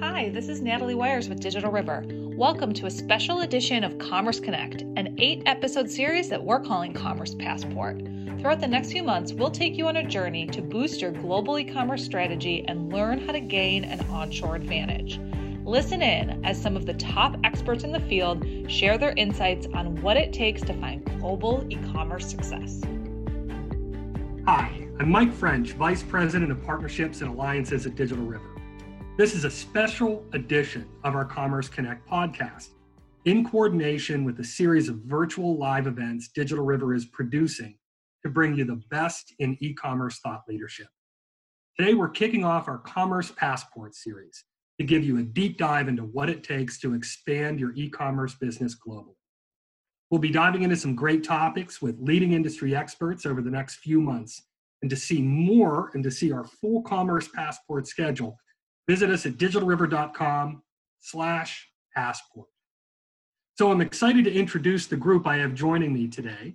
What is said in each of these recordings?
Hi, this is Natalie Wires with Digital River. Welcome to a special edition of Commerce Connect, an eight episode series that we're calling Commerce Passport. Throughout the next few months, we'll take you on a journey to boost your global e commerce strategy and learn how to gain an onshore advantage. Listen in as some of the top experts in the field share their insights on what it takes to find global e commerce success. Hi, I'm Mike French, Vice President of Partnerships and Alliances at Digital River. This is a special edition of our Commerce Connect podcast in coordination with a series of virtual live events Digital River is producing to bring you the best in e commerce thought leadership. Today, we're kicking off our Commerce Passport series to give you a deep dive into what it takes to expand your e commerce business globally. We'll be diving into some great topics with leading industry experts over the next few months. And to see more and to see our full Commerce Passport schedule, visit us at digitalriver.com slash passport. So I'm excited to introduce the group I have joining me today.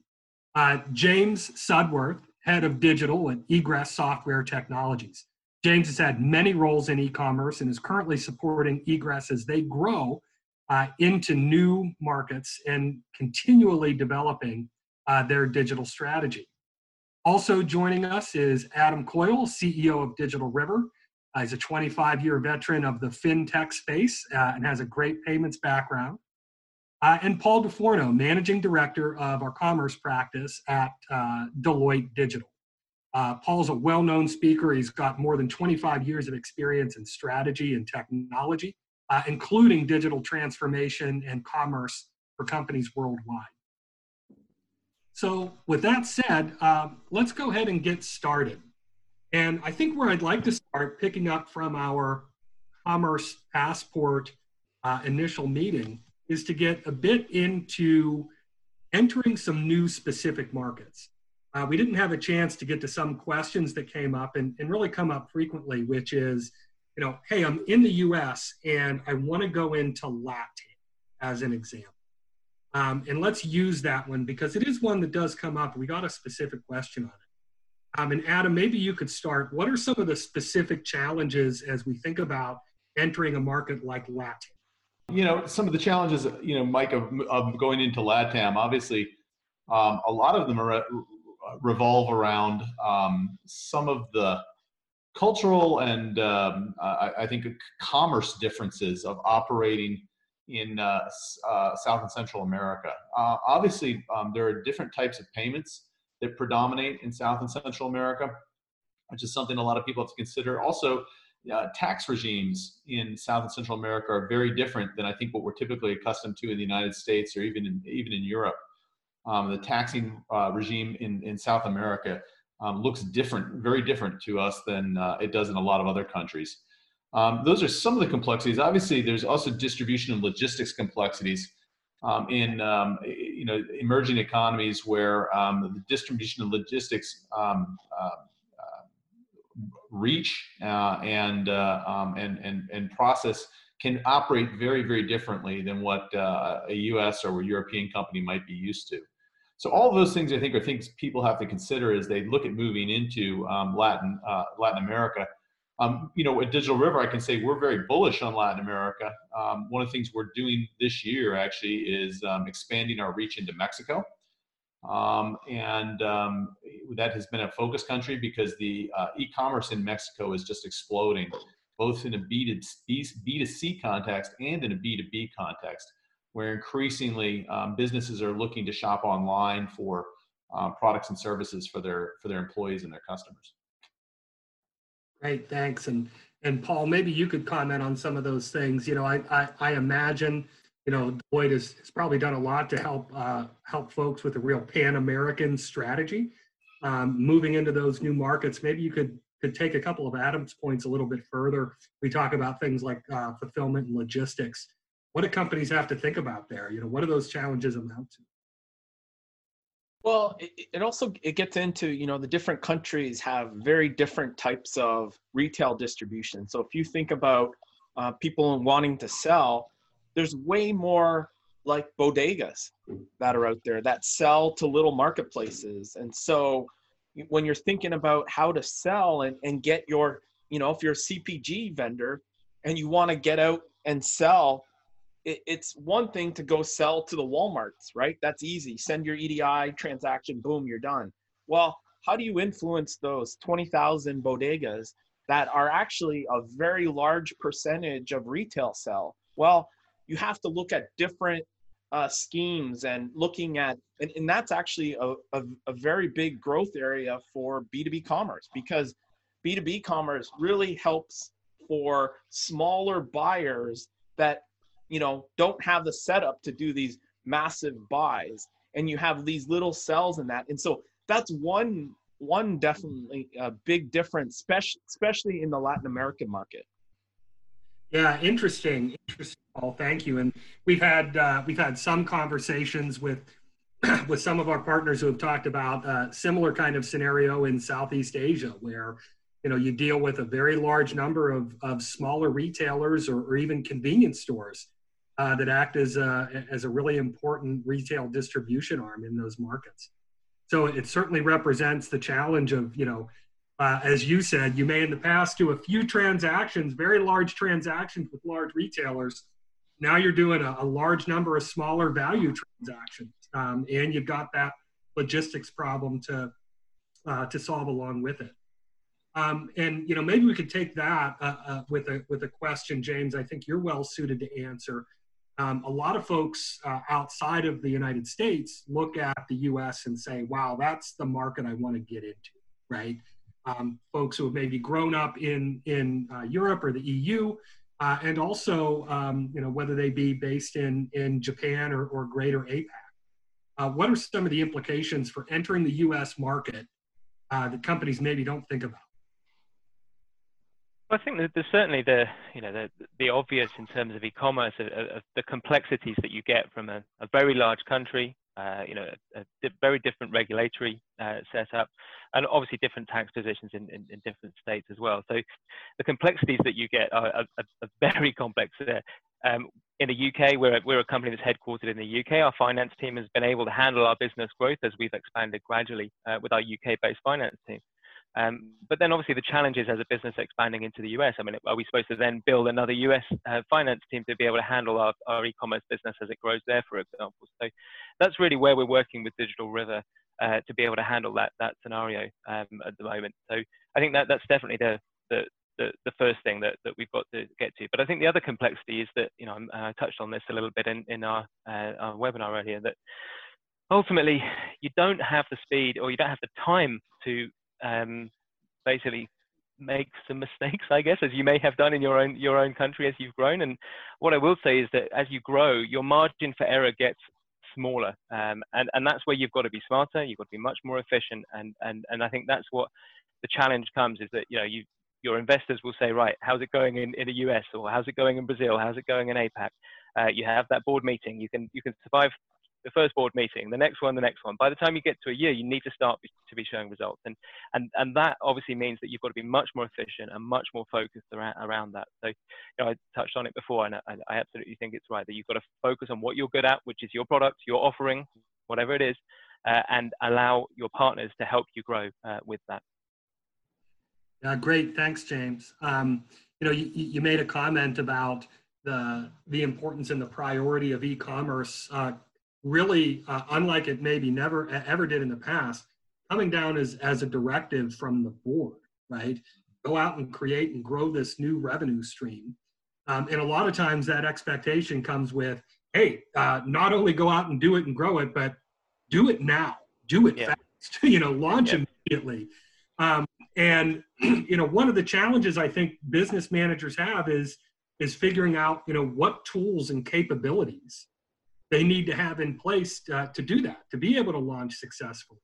Uh, James Sudworth, head of digital at Egress Software Technologies. James has had many roles in e-commerce and is currently supporting Egress as they grow uh, into new markets and continually developing uh, their digital strategy. Also joining us is Adam Coyle, CEO of Digital River, uh, he's a 25 year veteran of the fintech space uh, and has a great payments background. Uh, and Paul DeForno, managing director of our commerce practice at uh, Deloitte Digital. Uh, Paul's a well known speaker. He's got more than 25 years of experience in strategy and technology, uh, including digital transformation and commerce for companies worldwide. So, with that said, let's go ahead and get started. And I think where I'd like to start, picking up from our Commerce Passport uh, initial meeting, is to get a bit into entering some new specific markets. Uh, we didn't have a chance to get to some questions that came up and, and really come up frequently, which is, you know, hey, I'm in the US and I want to go into Latin as an example. Um, and let's use that one because it is one that does come up. We got a specific question on it. Um, and Adam, maybe you could start. What are some of the specific challenges as we think about entering a market like LATAM? You know, some of the challenges, you know, Mike, of, of going into LATAM, obviously, um, a lot of them are, revolve around um, some of the cultural and um, I, I, think commerce differences of operating in uh, uh, South and Central America. Uh, obviously, um, there are different types of payments that predominate in South and Central America, which is something a lot of people have to consider. Also, uh, tax regimes in South and Central America are very different than I think what we're typically accustomed to in the United States or even in, even in Europe. Um, the taxing uh, regime in, in South America um, looks different, very different to us than uh, it does in a lot of other countries. Um, those are some of the complexities. Obviously, there's also distribution and logistics complexities um, in um, you know emerging economies where um, the distribution and logistics um, uh, uh, reach uh, and, uh, um, and and and process can operate very very differently than what uh, a U.S. or a European company might be used to. So all those things I think are things people have to consider as they look at moving into um, Latin uh, Latin America. Um, you know, at Digital River, I can say we're very bullish on Latin America. Um, one of the things we're doing this year actually is um, expanding our reach into Mexico. Um, and um, that has been a focus country because the uh, e-commerce in Mexico is just exploding, both in a B2B, B2C context and in a B2B context, where increasingly um, businesses are looking to shop online for uh, products and services for their for their employees and their customers. Great, thanks. And and Paul, maybe you could comment on some of those things. You know, I I, I imagine you know Deloitte has, has probably done a lot to help uh, help folks with a real Pan American strategy, um, moving into those new markets. Maybe you could could take a couple of Adam's points a little bit further. We talk about things like uh, fulfillment and logistics. What do companies have to think about there? You know, what do those challenges amount to? Well, it, it, also it gets into you know the different countries have very different types of retail distribution. So if you think about uh, people wanting to sell, there's way more like bodegas that are out there that sell to little marketplaces. And so when you're thinking about how to sell and, and get your you know if you're a CPG vendor, and you want to get out and sell, it, it's one thing to go sell to the Walmarts, right? That's easy. Send your EDI transaction, boom, you're done. Well, how do you influence those 20,000 bodegas that are actually a very large percentage of retail sell? Well, you have to look at different uh, schemes and looking at, and, and that's actually a, a, a very big growth area for B2B commerce because B2B commerce really helps for smaller buyers that you know don't have the setup to do these massive buys and you have these little cells in that. And so that's one one definitely a big difference especially in the latin american market. Yeah interesting interesting paul. Thank you. And we've had uh, we've had some conversations with with some of our partners who have talked about a similar kind of scenario in southeast asia where you know you deal with a very large number of, of smaller retailers or, or even convenience stores uh, that act as a, as a really important retail distribution arm in those markets so it certainly represents the challenge of you know uh, as you said you may in the past do a few transactions very large transactions with large retailers now you're doing a, a large number of smaller value transactions um, and you've got that logistics problem to uh, to solve along with it um, and you know, maybe we could take that uh, uh, with a with a question, James. I think you're well suited to answer. Um, a lot of folks uh, outside of the United States look at the U.S. and say, "Wow, that's the market I want to get into." Right? Um, folks who have maybe grown up in in uh, Europe or the EU, uh, and also um, you know whether they be based in in Japan or, or Greater APAC. Uh, what are some of the implications for entering the U.S. market that companies maybe don't think about? I think that there's certainly the you know the the obvious in terms of e-commerce of, of the complexities that you get from a, a very large country, uh, you know, a, a, very different regulatory uh, setup, and obviously different tax positions in, in, in, different states as well. So the complexities that you get are, are, are very complex there. Um, in the UK, we're a, we're a company that's headquartered in the UK. Our finance team has been able to handle our business growth as we've expanded gradually uh, with our UK-based finance team. Um, but then obviously the challenge is as a business expanding into the US, I mean, are we supposed to then build another US uh, finance team to be able to handle our, our e-commerce business as it grows there, for example? So that's really where we're working with Digital River uh, to be able to handle that, that scenario um, at the moment. So I think that that's definitely the, the, the, the, first thing that, that we've got to get to. But I think the other complexity is that, you know, I touched on this a little bit in, in our, uh, our webinar earlier, that ultimately you don't have the speed or you don't have the time to um, basically make some mistakes, I guess, as you may have done in your own your own country as you've grown. And what I will say is that as you grow, your margin for error gets smaller, um, and and that's where you've got to be smarter. You've got to be much more efficient, and and and I think that's what the challenge comes is that you know you your investors will say, right, how's it going in, in the US or how's it going in Brazil? How's it going in APAC? Uh, you have that board meeting. You can you can survive the first board meeting, the next one, the next one. By the time you get to a year, you need to start to be showing results, and and and that obviously means that you've got to be much more efficient and much more focused around around that. So, you know, I touched on it before, and I, I absolutely think it's right that you've got to focus on what you're good at, which is your product, your offering, whatever it is, uh, and allow your partners to help you grow uh, with that. Yeah, great. Thanks, James. Um, you know, you, you made a comment about the the importance and the priority of e-commerce uh, really, uh, unlike it maybe never ever did in the past, coming down as, as a directive from the board, right? Go out and create and grow this new revenue stream. Um, and a lot of times that expectation comes with, hey, uh, not only go out and do it and grow it, but do it now, do it yeah. fast, you know, launch yeah. immediately. Um, and you know, one of the challenges I think business managers have is is figuring out, you know, what tools and capabilities they need to have in place to, to do that, to be able to launch successfully.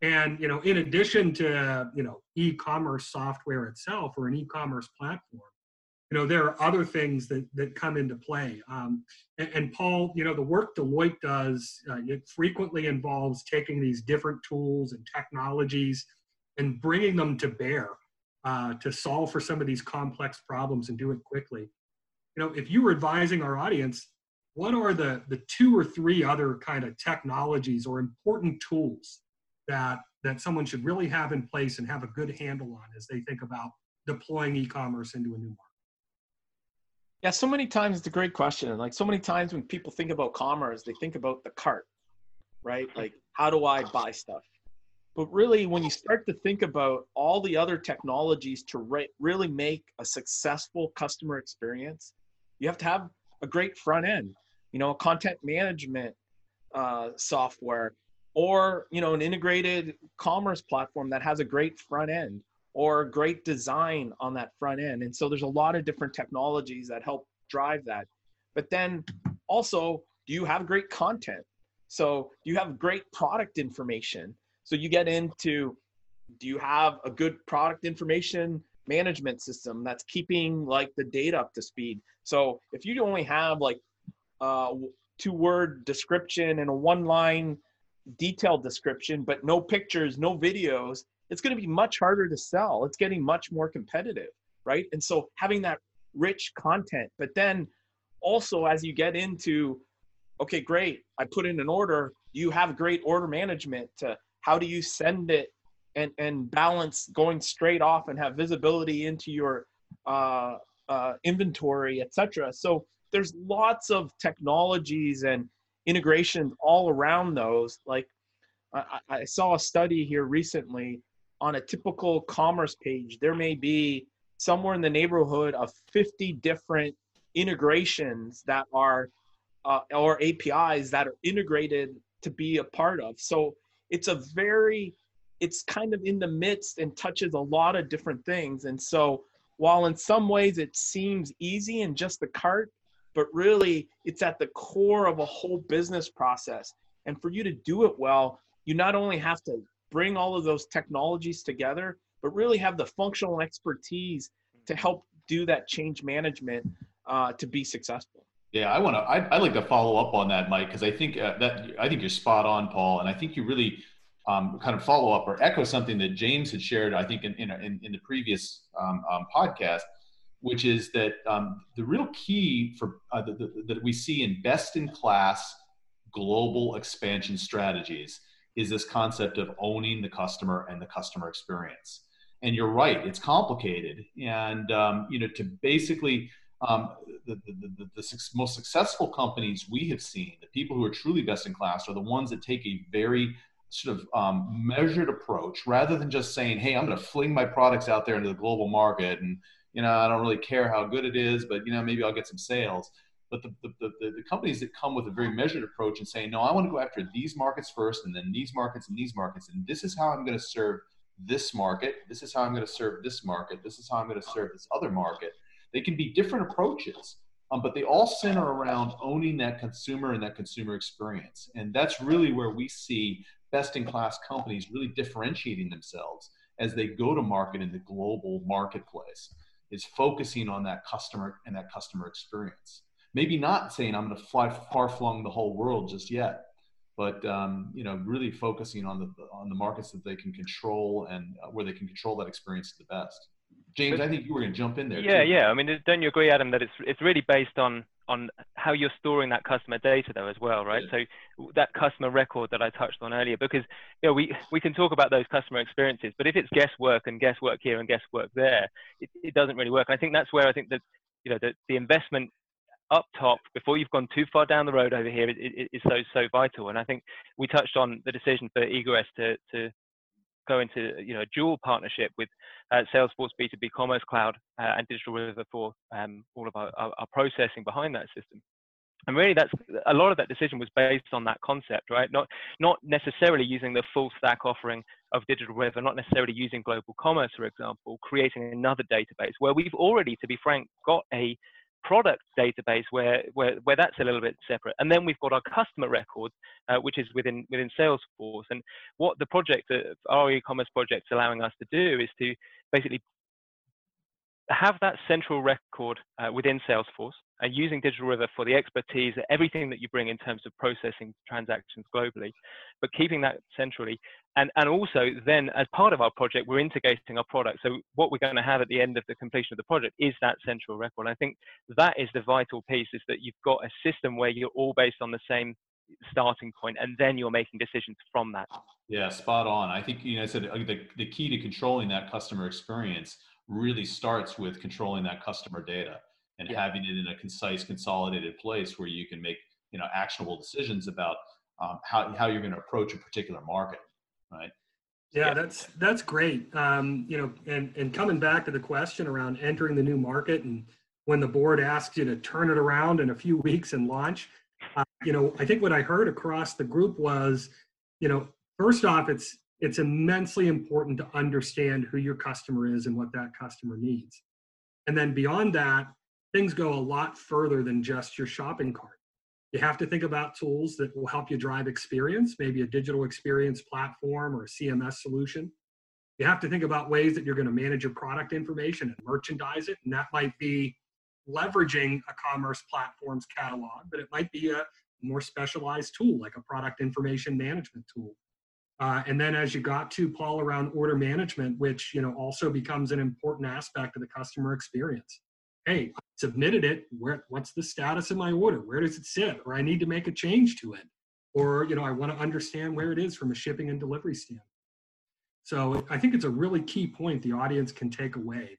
And you know, in addition to you know e-commerce software itself or an e-commerce platform, you know there are other things that that come into play. Um, and, and, Paul, you know, the work Deloitte does uh, it frequently involves taking these different tools and technologies and bringing them to bear uh, to solve for some of these complex problems and do it quickly. You know, if you were advising our audience, what are the, the two or three other kind of technologies or important tools that, that someone should really have in place and have a good handle on as they think about deploying e-commerce into a new market? Yeah, so many times it's a great question. Like so many times when people think about commerce, they think about the cart, right? Like, how do I buy stuff? But really, when you start to think about all the other technologies to re- really make a successful customer experience, you have to have a great front end, you know, content management uh, software, or you know, an integrated commerce platform that has a great front end or great design on that front end. And so there's a lot of different technologies that help drive that. But then also, do you have great content? So do you have great product information? So you get into do you have a good product information management system that's keeping like the data up to speed? So if you only have like a two word description and a one line detailed description, but no pictures, no videos, it's going to be much harder to sell. It's getting much more competitive, right? And so having that rich content, but then also as you get into, okay, great, I put in an order, you have great order management to how do you send it and, and balance going straight off and have visibility into your uh, uh, inventory, etc. So there's lots of technologies and integrations all around those. Like I, I saw a study here recently on a typical commerce page, there may be somewhere in the neighborhood of 50 different integrations that are uh, or APIs that are integrated to be a part of. So it's a very it's kind of in the midst and touches a lot of different things. And so while in some ways it seems easy and just the cart, but really it's at the core of a whole business process. And for you to do it well, you not only have to bring all of those technologies together, but really have the functional expertise to help do that change management uh, to be successful. Yeah, I want to. I'd, I'd, like to follow up on that, Mike, because I think uh, that I think you're spot on, Paul, and I think you really um, kind of follow up or echo something that James had shared. I think in in, in, the previous um, um, podcast, which is that um, the real key for uh, that we see in best in class global expansion strategies is this concept of owning the customer and the customer experience. And you're right, it's complicated. And, um, you know, to basically, um, the, the, the, the, most successful companies we have seen, the people who are truly best in class, are the ones that take a very sort of um, measured approach rather than just saying, hey, I'm going to fling my products out there into the global market and, you know, I don't really care how good it is, but, you know, maybe I'll get some sales but the, the, the, the, companies that come with a very measured approach and saying, no, I want to go after these markets first and then these markets and these markets. And this is how I'm going to serve this market. This is how I'm going to serve this market. This is how I'm going to serve this other market. They can be different approaches, um, but they all center around owning that consumer and that consumer experience. And that's really where we see best in class companies really differentiating themselves as they go to market in the global marketplace is focusing on that customer and that customer experience maybe not saying I'm going to fly far flung the whole world just yet, but um, you know, really focusing on the on the markets that they can control and uh, where they can control that experience to the best. James, I think you were going to jump in there. Yeah, too. yeah. I mean, don't you agree, Adam, that it's it's really based on on how you're storing that customer data though as well, right? Yeah. So that customer record that I touched on earlier, because you know we we can talk about those customer experiences, but if it's guesswork and guesswork here and guesswork there, it, it doesn't really work. And I think that's where I think that you know the, the investment up top before you've gone too far down the road over here is so so vital. And I think we touched on the decision for Egress to to go into you know a dual partnership with uh, Salesforce B2B Commerce Cloud uh, and Digital River for um, all of our, our, our, processing behind that system. And really, that's a lot of that decision was based on that concept, right? Not not necessarily using the full stack offering of Digital River, not necessarily using Global Commerce, for example, creating another database where we've already, to be frank, got a product database where, where, where that's a little bit separate. And then we've got our customer records, uh, which is within, within Salesforce. And what the project, uh, our e-commerce project is allowing us to do is to basically have that central record uh, within Salesforce and using Digital River for the expertise, everything that you bring in terms of processing transactions globally, but keeping that centrally. And, and also then as part of our project, we're integrating our product. So what we're going to have at the end of the completion of the project is that central record. I think that is the vital piece is that you've got a system where you're all based on the same starting point and then you're making decisions from that. Yeah, spot on. I think, you know, I said the, the key to controlling that customer experience really starts with controlling that customer data and Yeah. having it in a concise, consolidated place where you can make you know actionable decisions about um, how how you're going to approach a particular market, right? Yeah, Yeah. that's that's great. Um, you know, and and coming back to the question around entering the new market and when the board asks you to turn it around in a few weeks and launch, uh, you know, I think what I heard across the group was, you know, first off, it's it's immensely important to understand who your customer is and what that customer needs. And then beyond that, things go a lot further than just your shopping cart. You have to think about tools that will help you drive experience, maybe a digital experience platform or a CMS solution. You have to think about ways that you're going to manage your product information and merchandise it. And that might be leveraging a commerce platform's catalog, but it might be a more specialized tool like a product information management tool. Uh, and then as you got to Paul around order management, which you know also becomes an important aspect of the customer experience. Hey, submitted it. Where what's the status of my order? Where does it sit? Or I need to make a change to it. Or you know, I want to understand where it is from a shipping and delivery standpoint. So I think it's a really key point the audience can take away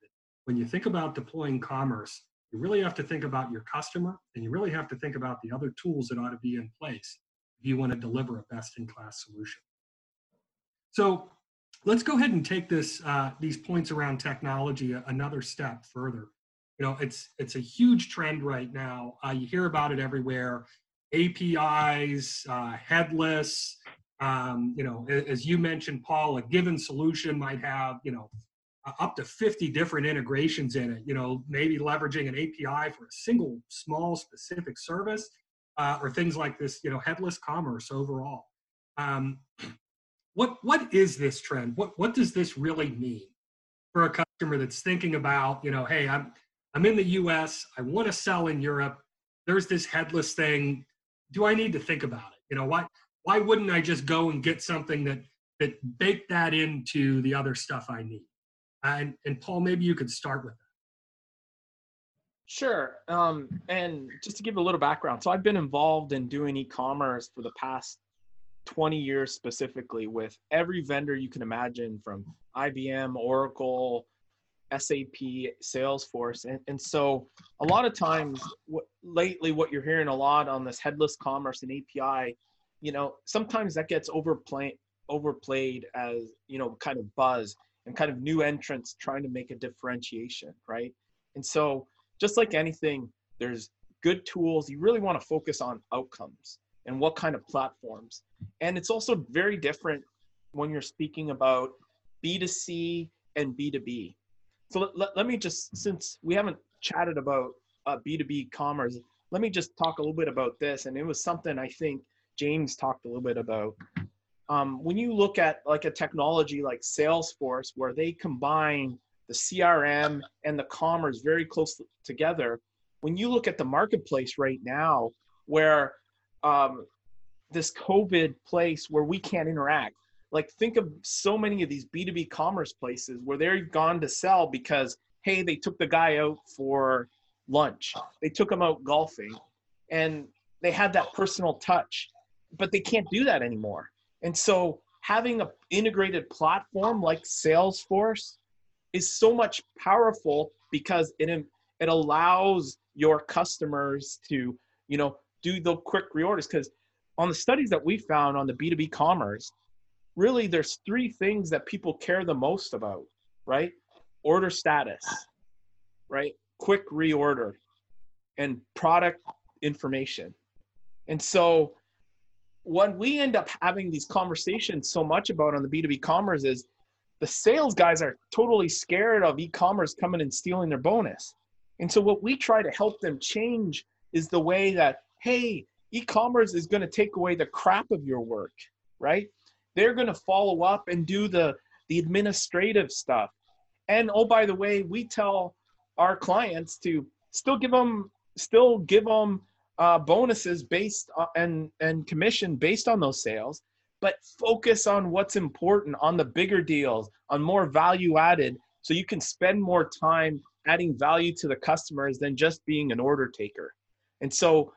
when you think about deploying commerce, you really have to think about your customer and you really have to think about the other tools that ought to be in place if you want to deliver a best-in-class solution. So let's go ahead and take this uh, these points around technology another step further. You know, it's it's a huge trend right now. Uh, you hear about it everywhere. APIs, uh, headless. Um, you know, as you mentioned, Paul, a given solution might have you know uh, up to 50 different integrations in it. You know, maybe leveraging an API for a single small specific service, uh, or things like this. You know, headless commerce overall. Um, what what is this trend? What what does this really mean for a customer that's thinking about, you know, hey, I'm I'm in the US, I want to sell in Europe. There's this headless thing. Do I need to think about it? You know, why why wouldn't I just go and get something that that bake that into the other stuff I need? And and Paul, maybe you could start with that. Sure. Um, and just to give a little background, so I've been involved in doing e-commerce for the past 20 years specifically with every vendor you can imagine from IBM, Oracle, SAP, Salesforce. And, and so a lot of times what, lately what you're hearing a lot on this headless commerce and API, you know, sometimes that gets overplayed overplayed as, you know, kind of buzz and kind of new entrants trying to make a differentiation, right? And so just like anything, there's good tools. You really want to focus on outcomes and what kind of platforms. And it's also very different when you're speaking about B2C and B2B. So let, let, let me just, since we haven't chatted about uh, B2B commerce, let me just talk a little bit about this. And it was something I think James talked a little bit about. Um, when you look at like a technology like Salesforce, where they combine the CRM and the commerce very close together, when you look at the marketplace right now, where um, this COVID place where we can't interact. Like think of so many of these B2B commerce places where they're gone to sell because hey, they took the guy out for lunch. They took him out golfing and they had that personal touch, but they can't do that anymore. And so having an integrated platform like Salesforce is so much powerful because it it allows your customers to, you know, do the quick reorders because on the studies that we found on the b2b commerce really there's three things that people care the most about right? Order status right? Quick reorder and product information. And so what we end up having these conversations so much about on the b2b commerce is the sales guys are totally scared of e-commerce coming and stealing their bonus. And so what we try to help them change is the way that hey, e-commerce is going to take away the crap of your work, right? They're going to follow up and do the the administrative stuff. And oh, by the way, we tell our clients to still give them still give them uh, bonuses based on, and and commission based on those sales, but focus on what's important, on the bigger deals, on more value added, so you can spend more time adding value to the customers than just being an order taker. And so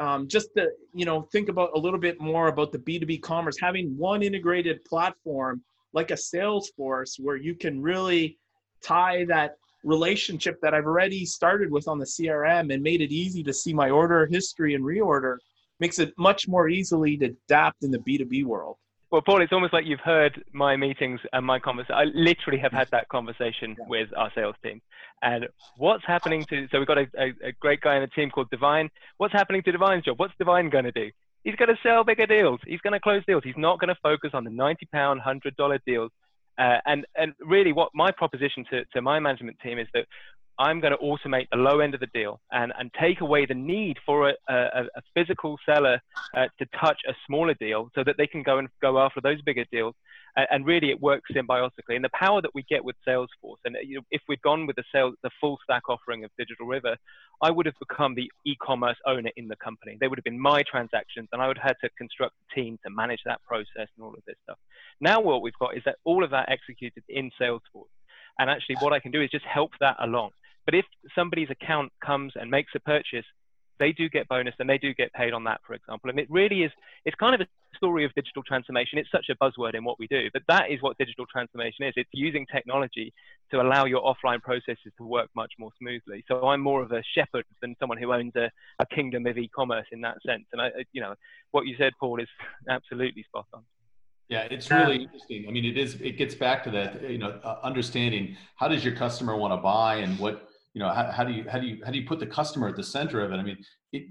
um, just to you know think about a little bit more about the b2b commerce having one integrated platform like a salesforce where you can really tie that relationship that I've already started with on the CRM and made it easy to see my order history and reorder makes it much more easily to adapt in the B2B world. Well, Paul, it's almost like you've heard my meetings and my conversation. I literally have had that conversation yeah. with our sales team. And what's happening to, so we've got a, a, a, great guy in the team called Divine. What's happening to Divine's job? What's Divine going to do? He's going to sell bigger deals. He's going to close deals. He's not going to focus on the 90 pound, $100 deals. Uh, and, and really what my proposition to, to my management team is that I'm going to automate the low end of the deal and, and take away the need for a, a, a physical seller uh, to touch a smaller deal so that they can go and go after those bigger deals. And, and really, it works symbiotically. And the power that we get with Salesforce, and you know, if we'd gone with the sales, the full stack offering of Digital River, I would have become the e-commerce owner in the company. They would have been my transactions, and I would have had to construct a team to manage that process and all of this stuff. Now, what we've got is that all of that executed in Salesforce. And actually, what I can do is just help that along. But if somebody's account comes and makes a purchase, they do get bonus and they do get paid on that, for example. And it really is, it's kind of a story of digital transformation. It's such a buzzword in what we do, but that is what digital transformation is. It's using technology to allow your offline processes to work much more smoothly. So I'm more of a shepherd than someone who owns a, a kingdom of e-commerce in that sense. And I, you know, what you said, Paul, is absolutely spot on. Yeah, it's really interesting. I mean, it is. It gets back to that, you know, uh, understanding how does your customer want to buy and what you know how, how, do you how do you how do you put the customer at the center of it? I mean it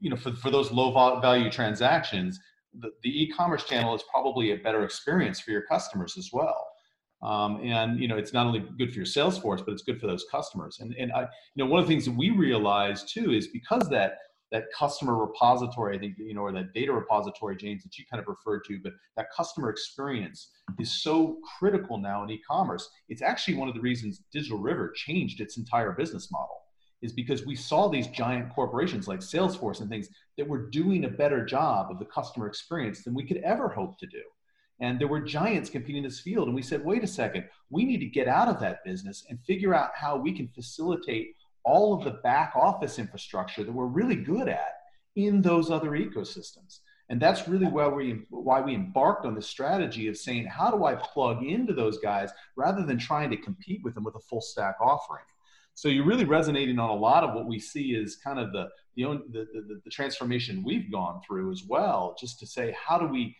you know for, for those low value transactions the, the e-commerce channel is probably a better experience for your customers as well. Um, and you know it's not only good for your sales force but it's good for those customers. And and i you know one of the things that we realize too is because that that customer repository, I think, you know, or that data repository, James, that you kind of referred to, but that customer experience is so critical now in e-commerce. It's actually one of the reasons Digital River changed its entire business model is because we saw these giant corporations like Salesforce and things that were doing a better job of the customer experience than we could ever hope to do. And there were giants competing in this field. And we said, wait a second, we need to get out of that business and figure out how we can facilitate all of the back office infrastructure that we're really good at in those other ecosystems. And that's really why we why we embarked on the strategy of saying, how do I plug into those guys rather than trying to compete with them with a full stack offering? So you're really resonating on a lot of what we see is kind of the the, the, the, the transformation we've gone through as well, just to say, how do we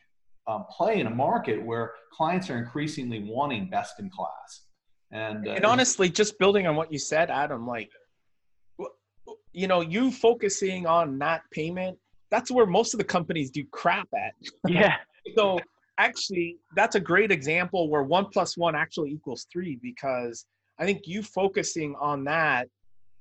um, play in a market where clients are increasingly wanting best in class? And, uh, and honestly, just building on what you said, Adam, like you know, you focusing on that payment, that's where most of the companies do crap at. Yeah. so actually, that's a great example where one plus one actually equals three because I think you focusing on that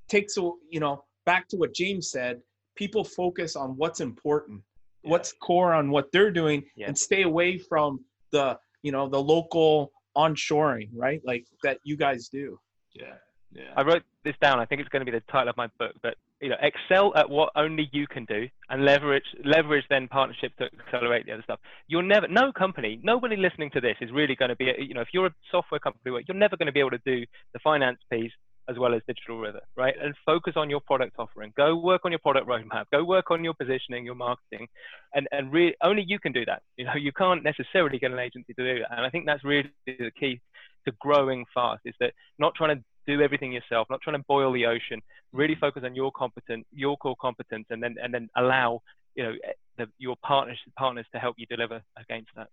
takes, you know, back to what James said, people focus on what's important, yeah. what's core on what they're doing yeah. and stay away from the, you know, the local onshoring, right? Like that you guys do. Yeah. Yeah. I wrote this down. I think it's going to be the title of my book. But you know, excel at what only you can do, and leverage leverage then partnerships to accelerate the other stuff. You're never no company, nobody listening to this is really going to be. You know, if you're a software company, you're never going to be able to do the finance piece as well as Digital River, right? And focus on your product offering. Go work on your product roadmap. Go work on your positioning, your marketing, and and really only you can do that. You know, you can't necessarily get an agency to do that. And I think that's really the key to growing fast. Is that not trying to do everything yourself, not trying to boil the ocean. Really focus on your competent, your core competence, and then and then allow you know the, your partners partners to help you deliver against that.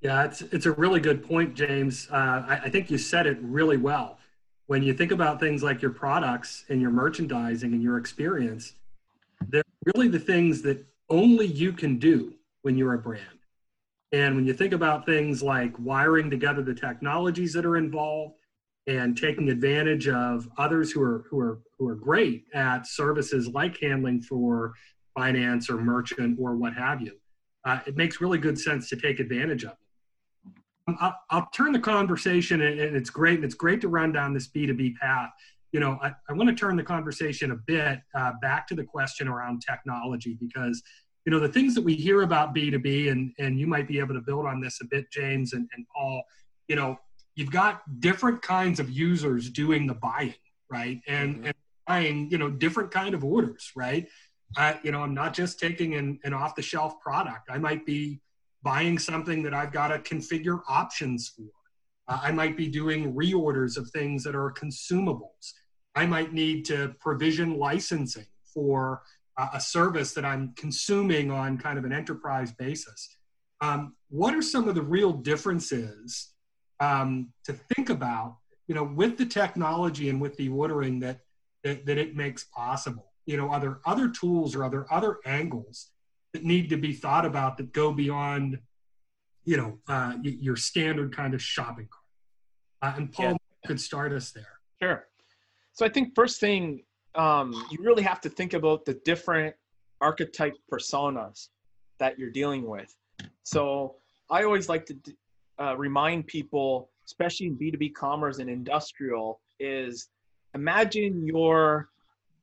Yeah, it's it's a really good point, James. Uh, I, I think you said it really well. When you think about things like your products and your merchandising and your experience, they're really the things that only you can do when you're a brand. And when you think about things like wiring together the technologies that are involved, and taking advantage of others who are who are who are great at services like handling for finance or merchant or what have you. Uh, it makes really good sense to take advantage of it. Um, I'll, I'll, turn the conversation, and it's great, and it's great to run down this B2B path. You know, I, I want to turn the conversation a bit uh, back to the question around technology because, you know, the things that we hear about B2B, and, and you might be able to build on this a bit, James and, and Paul, you know, you've got different kinds of users doing the buying, right? And, mm-hmm. and buying, you know, different kind of orders, right? I, you know, I'm not just taking an, an off the shelf product. I might be buying something that I've got to configure options for. Uh, I might be doing reorders of things that are consumables. I might need to provision licensing for uh, a service that I'm consuming on kind of an enterprise basis. Um, what are some of the real differences um, to think about, you know, with the technology and with the ordering that, that, that it makes possible? You know, are there other tools or are there other angles that need to be thought about that go beyond, you know, uh, your standard kind of shopping cart? Uh, and Paul yeah. could start us there. Sure. So I think first thing um, you really have to think about the different archetype personas that you're dealing with. So I always like to uh, remind people, especially in B2B commerce and industrial, is imagine you're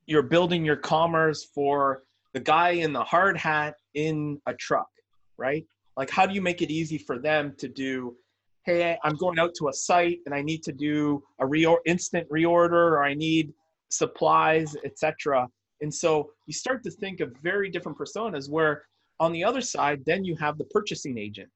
you're building your commerce for the guy in the hard hat in a truck, right? Like how do you make it easy for them to do hey, I'm going out to a site and I need to do a re- instant reorder or I need supplies, etc. And so you start to think of very different personas where on the other side, then you have the purchasing agent.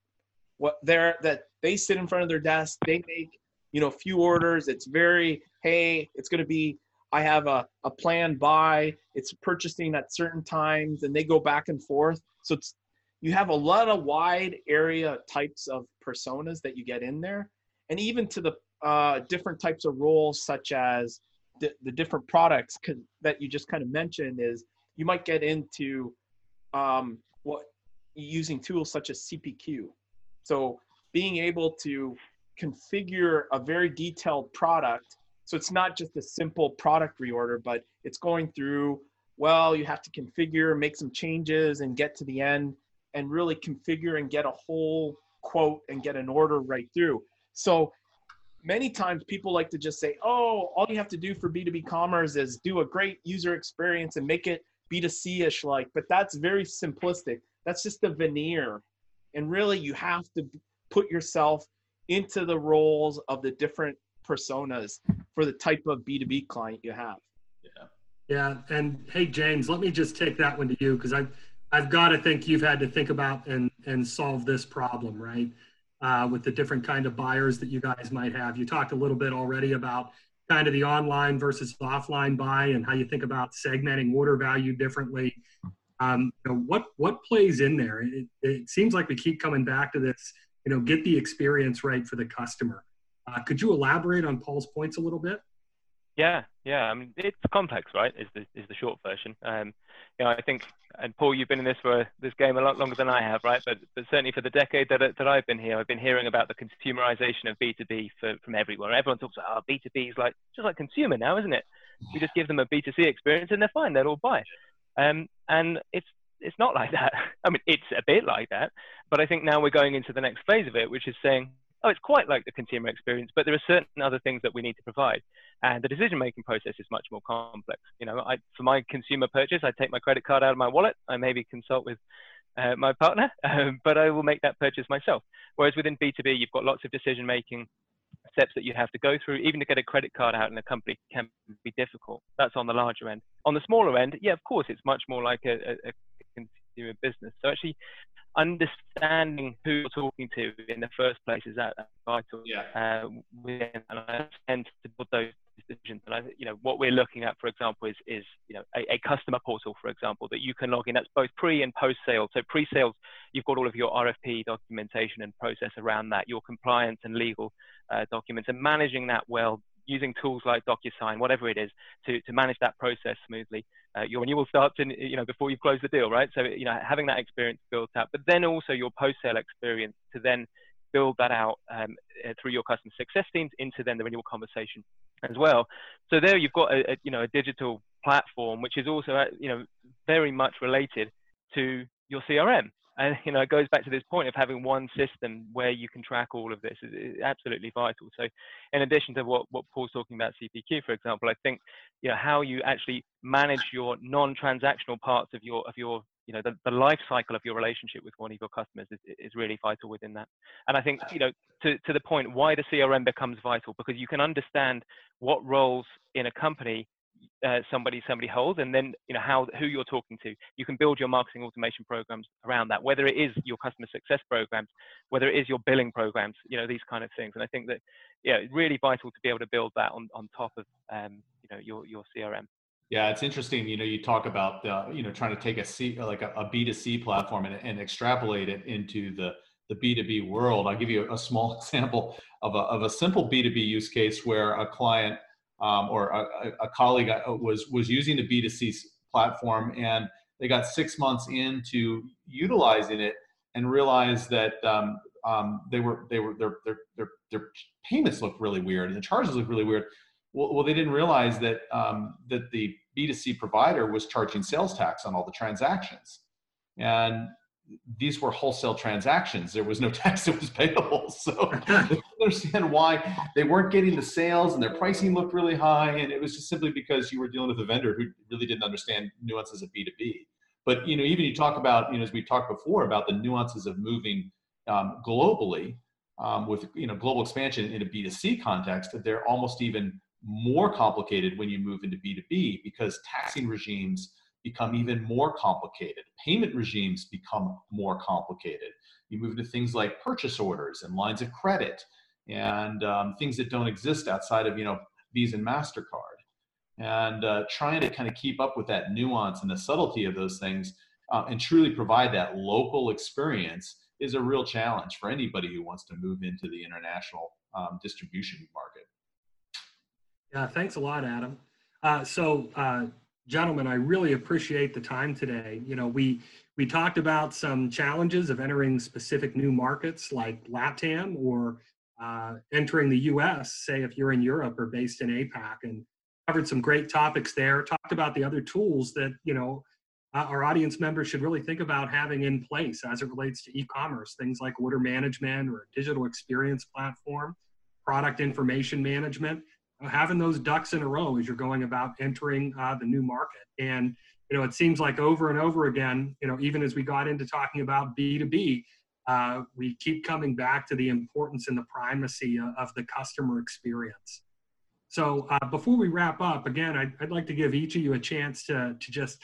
What they're that they sit in front of their desk, they make, you know, few orders. It's very, hey, it's gonna be I have a, a plan buy, it's purchasing at certain times, and they go back and forth. So it's you have a lot of wide area types of personas that you get in there and even to the uh, different types of roles such as the, the different products that you just kind of mentioned is you might get into um, what using tools such as cpq so being able to configure a very detailed product so it's not just a simple product reorder but it's going through well you have to configure make some changes and get to the end and really configure and get a whole quote and get an order right through. So many times people like to just say, oh, all you have to do for B2B commerce is do a great user experience and make it B2C ish like, but that's very simplistic. That's just a veneer. And really, you have to put yourself into the roles of the different personas for the type of B2B client you have. Yeah. Yeah. And hey, James, let me just take that one to you because I I've got to think you've had to think about and and solve this problem, right? Uh, with the different kind of buyers that you guys might have. You talked a little bit already about kind of the online versus offline buy and how you think about segmenting order value differently. Um, you know, what what plays in there? It, it, seems like we keep coming back to this. You know, get the experience right for the customer. Uh, could you elaborate on Paul's points a little bit? Yeah, yeah. I mean, it's complex, right? Is the is the short version. Um, you know, I think, and Paul, you've been in this for this game a lot longer than I have, right? But but certainly for the decade that that I've been here, I've been hearing about the consumerization of B2B from everywhere. Everyone talks about, oh, B2B is like just like consumer now, isn't it? We just give them a B2C experience and they're fine. They'll all buy. Um, and it's it's not like that. I mean, it's a bit like that, but I think now we're going into the next phase of it, which is saying, oh, it's quite like the consumer experience, but there are certain other things that we need to provide. And the decision making process is much more complex. You know, I, for my consumer purchase, I take my credit card out of my wallet. I maybe consult with uh, my partner, um, but I will make that purchase myself. Whereas within B2B, you've got lots of decision making steps that you have to go through. Even to get a credit card out in a company can be difficult. That's on the larger end. On the smaller end, yeah, of course, it's much more like a, a, consumer business. So actually, understanding who you're talking to in the first place is that vital. Yeah. Uh, and I tend to build those decisions. And I, you know, what we're looking at, for example, is is you know a, a, customer portal, for example, that you can log in. That's both pre and post sales. So pre sales, you've got all of your RFP documentation and process around that, your compliance and legal uh, documents, and managing that well using tools like DocuSign, whatever it is, to, to manage that process smoothly. Uh, your renewal starts in, you know, before you've closed the deal, right? So, you know, having that experience built up, but then also your post-sale experience to then build that out um, uh, through your customer success teams into then the renewal conversation as well. So there you've got a, a you know a digital platform which is also uh, you know very much related to your CRM and you know it goes back to this point of having one system where you can track all of this is, absolutely vital so in addition to what, what paul's talking about cpq for example i think you know how you actually manage your non-transactional parts of your of your you know the, the life cycle of your relationship with one of your customers is, is really vital within that and i think you know to, to the point why the crm becomes vital because you can understand what roles in a company uh, somebody somebody holds, and then you know how who you're talking to. You can build your marketing automation programs around that, whether it is your customer success programs, whether it is your billing programs, you know these kind of things. And I think that yeah, it's really vital to be able to build that on on top of um, you know your your CRM. Yeah, it's interesting. You know, you talk about you know trying to take a C like a a B 2 C platform and, and extrapolate it into the the B2B world. I'll give you a small example of a, of a simple B2B use case where a client um, or a, a, colleague uh, was, was using the B2C platform and they got six months into utilizing it and realized that um, um, they were, they were, their, their, their, their payments looked really weird and the charges looked really weird. Well, well they didn't realize that, um, that the B2C provider was charging sales tax on all the transactions. And these were wholesale transactions. There was no tax that was payable. So they understand why they weren't getting the sales and their pricing looked really high. And it was just simply because you were dealing with a vendor who really didn't understand nuances of B2B. But you know, even you talk about, you know, as we talked before about the nuances of moving um, globally um, with you know global expansion in a B2C context, they're almost even more complicated when you move into B2B because taxing regimes become even more complicated. Payment regimes become more complicated. You move into things like purchase orders and lines of credit and um, things that don't exist outside of you know Visa and Mastercard. And uh, trying to kind of keep up with that nuance and the subtlety of those things uh, and truly provide that local experience is a real challenge for anybody who wants to move into the international um, distribution market. Yeah, thanks a lot, Adam. Uh, so uh, gentlemen, I really appreciate the time today. You know, we we talked about some challenges of entering specific new markets like LATAM or uh, entering the U.S. Say if you're in Europe or based in APAC, and covered some great topics there. Talked about the other tools that you know uh, our audience members should really think about having in place as it relates to e-commerce. Things like order management or digital experience platform, product information management having those ducks in a row as you're going about entering uh, the new market. And you know, it seems like over and over again, you know, even as we got into talking about B2B, uh, we keep coming back to the importance and the primacy of the customer experience. So uh, before we wrap up, again, I'd, I'd, like to give each of you a chance to, to just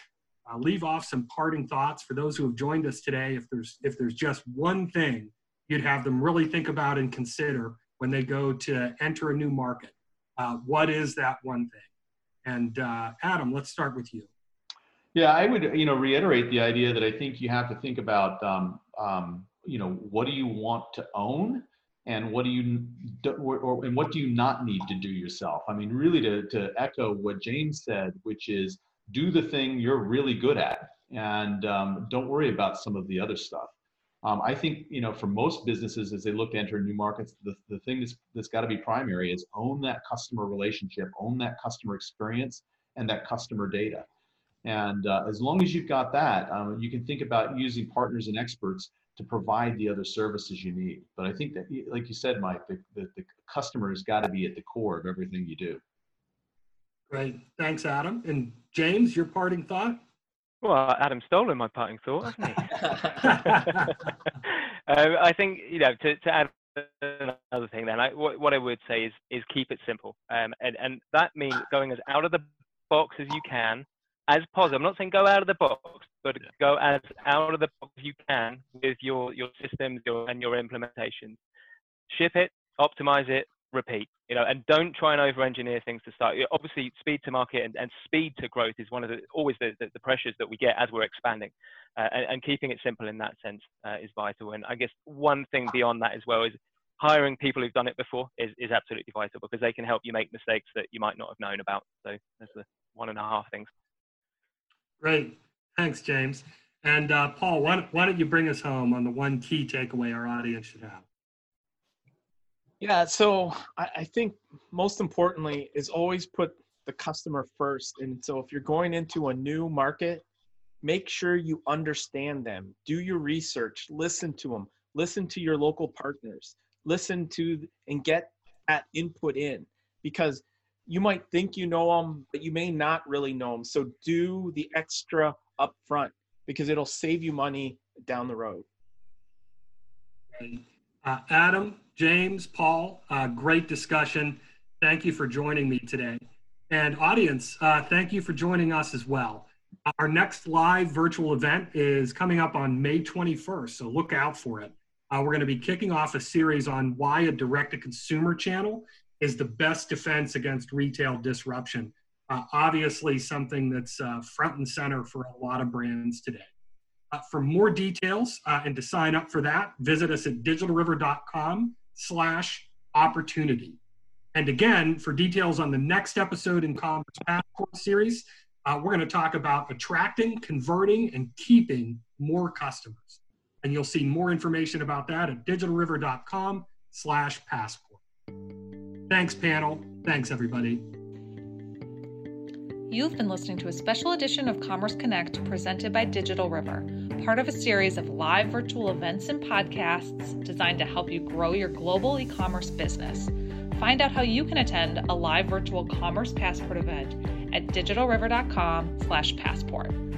uh, leave off some parting thoughts for those who have joined us today. If there's if there's just one thing you'd have them really think about and consider when they go to enter a new market, uh, what is that one thing? And uh, Adam, let's start with you. Yeah, I would, you know, reiterate the idea that I think you have to think about, um, um, you know, what do you want to own, and what do you, or, or, and what do you not need to do yourself? I mean, really, to to echo what James said, which is do the thing you're really good at, and um, don't worry about some of the other stuff. Um, I think you know for most businesses as they look to enter new markets, the, the thing that's, that's got to be primary is own that customer relationship, own that customer experience, and that customer data. And uh, as long as you've got that, um, you can think about using partners and experts to provide the other services you need. But I think that, like you said, Mike, the, the, the customer has got to be at the core of everything you do. Great. Thanks, Adam. And James, your parting thought? Well, Adam stolen my parting thought, hasn't he? um, I think you know to, to add another thing. Then, I, what, what I would say is is keep it simple, um, and and that means going as out of the box as you can, as positive. I'm not saying go out of the box, but yeah. go as out of the box as you can with your your systems your, and your implementations. Ship it, optimize it, repeat you know and don't try and over engineer things to start obviously speed to market and, and speed to growth is one of the always the, the, the pressures that we get as we're expanding uh, and, and, keeping it simple in that sense uh, is vital. And i guess one thing beyond that as well is hiring people who've done it before is, is absolutely vital because they can help you make mistakes that you might not have known about. So that's the one and a half things. Great. Thanks james. And uh, paul why, why don't you bring us home on the one key takeaway our audience should have yeah, so I, I think most importantly is always put the customer first. And so if you're going into a new market, make sure you understand them, do your research, listen to them, listen to your local partners, listen to and get that input in because you might think you know them, but you may not really know them. So do the extra upfront because it'll save you money down the road. Uh, Adam, James, Paul, uh, great discussion. Thank you for joining me today. And audience, uh, thank you for joining us as well. Our next live virtual event is coming up on May 21st, so look out for it. Uh, we're going to be kicking off a series on why a direct to consumer channel is the best defense against retail disruption. Uh, obviously, something that's uh, front and center for a lot of brands today. Uh, for more details uh, and to sign up for that, visit us at digitalriver.com slash opportunity. And again, for details on the next episode in Commerce Passport series, uh, we're going to talk about attracting, converting, and keeping more customers. And you'll see more information about that at digitalriver.com slash passport. Thanks, panel. Thanks, everybody. You've been listening to a special edition of Commerce Connect presented by Digital River, part of a series of live virtual events and podcasts designed to help you grow your global e commerce business. Find out how you can attend a live virtual Commerce Passport event at digitalriver.com/passport.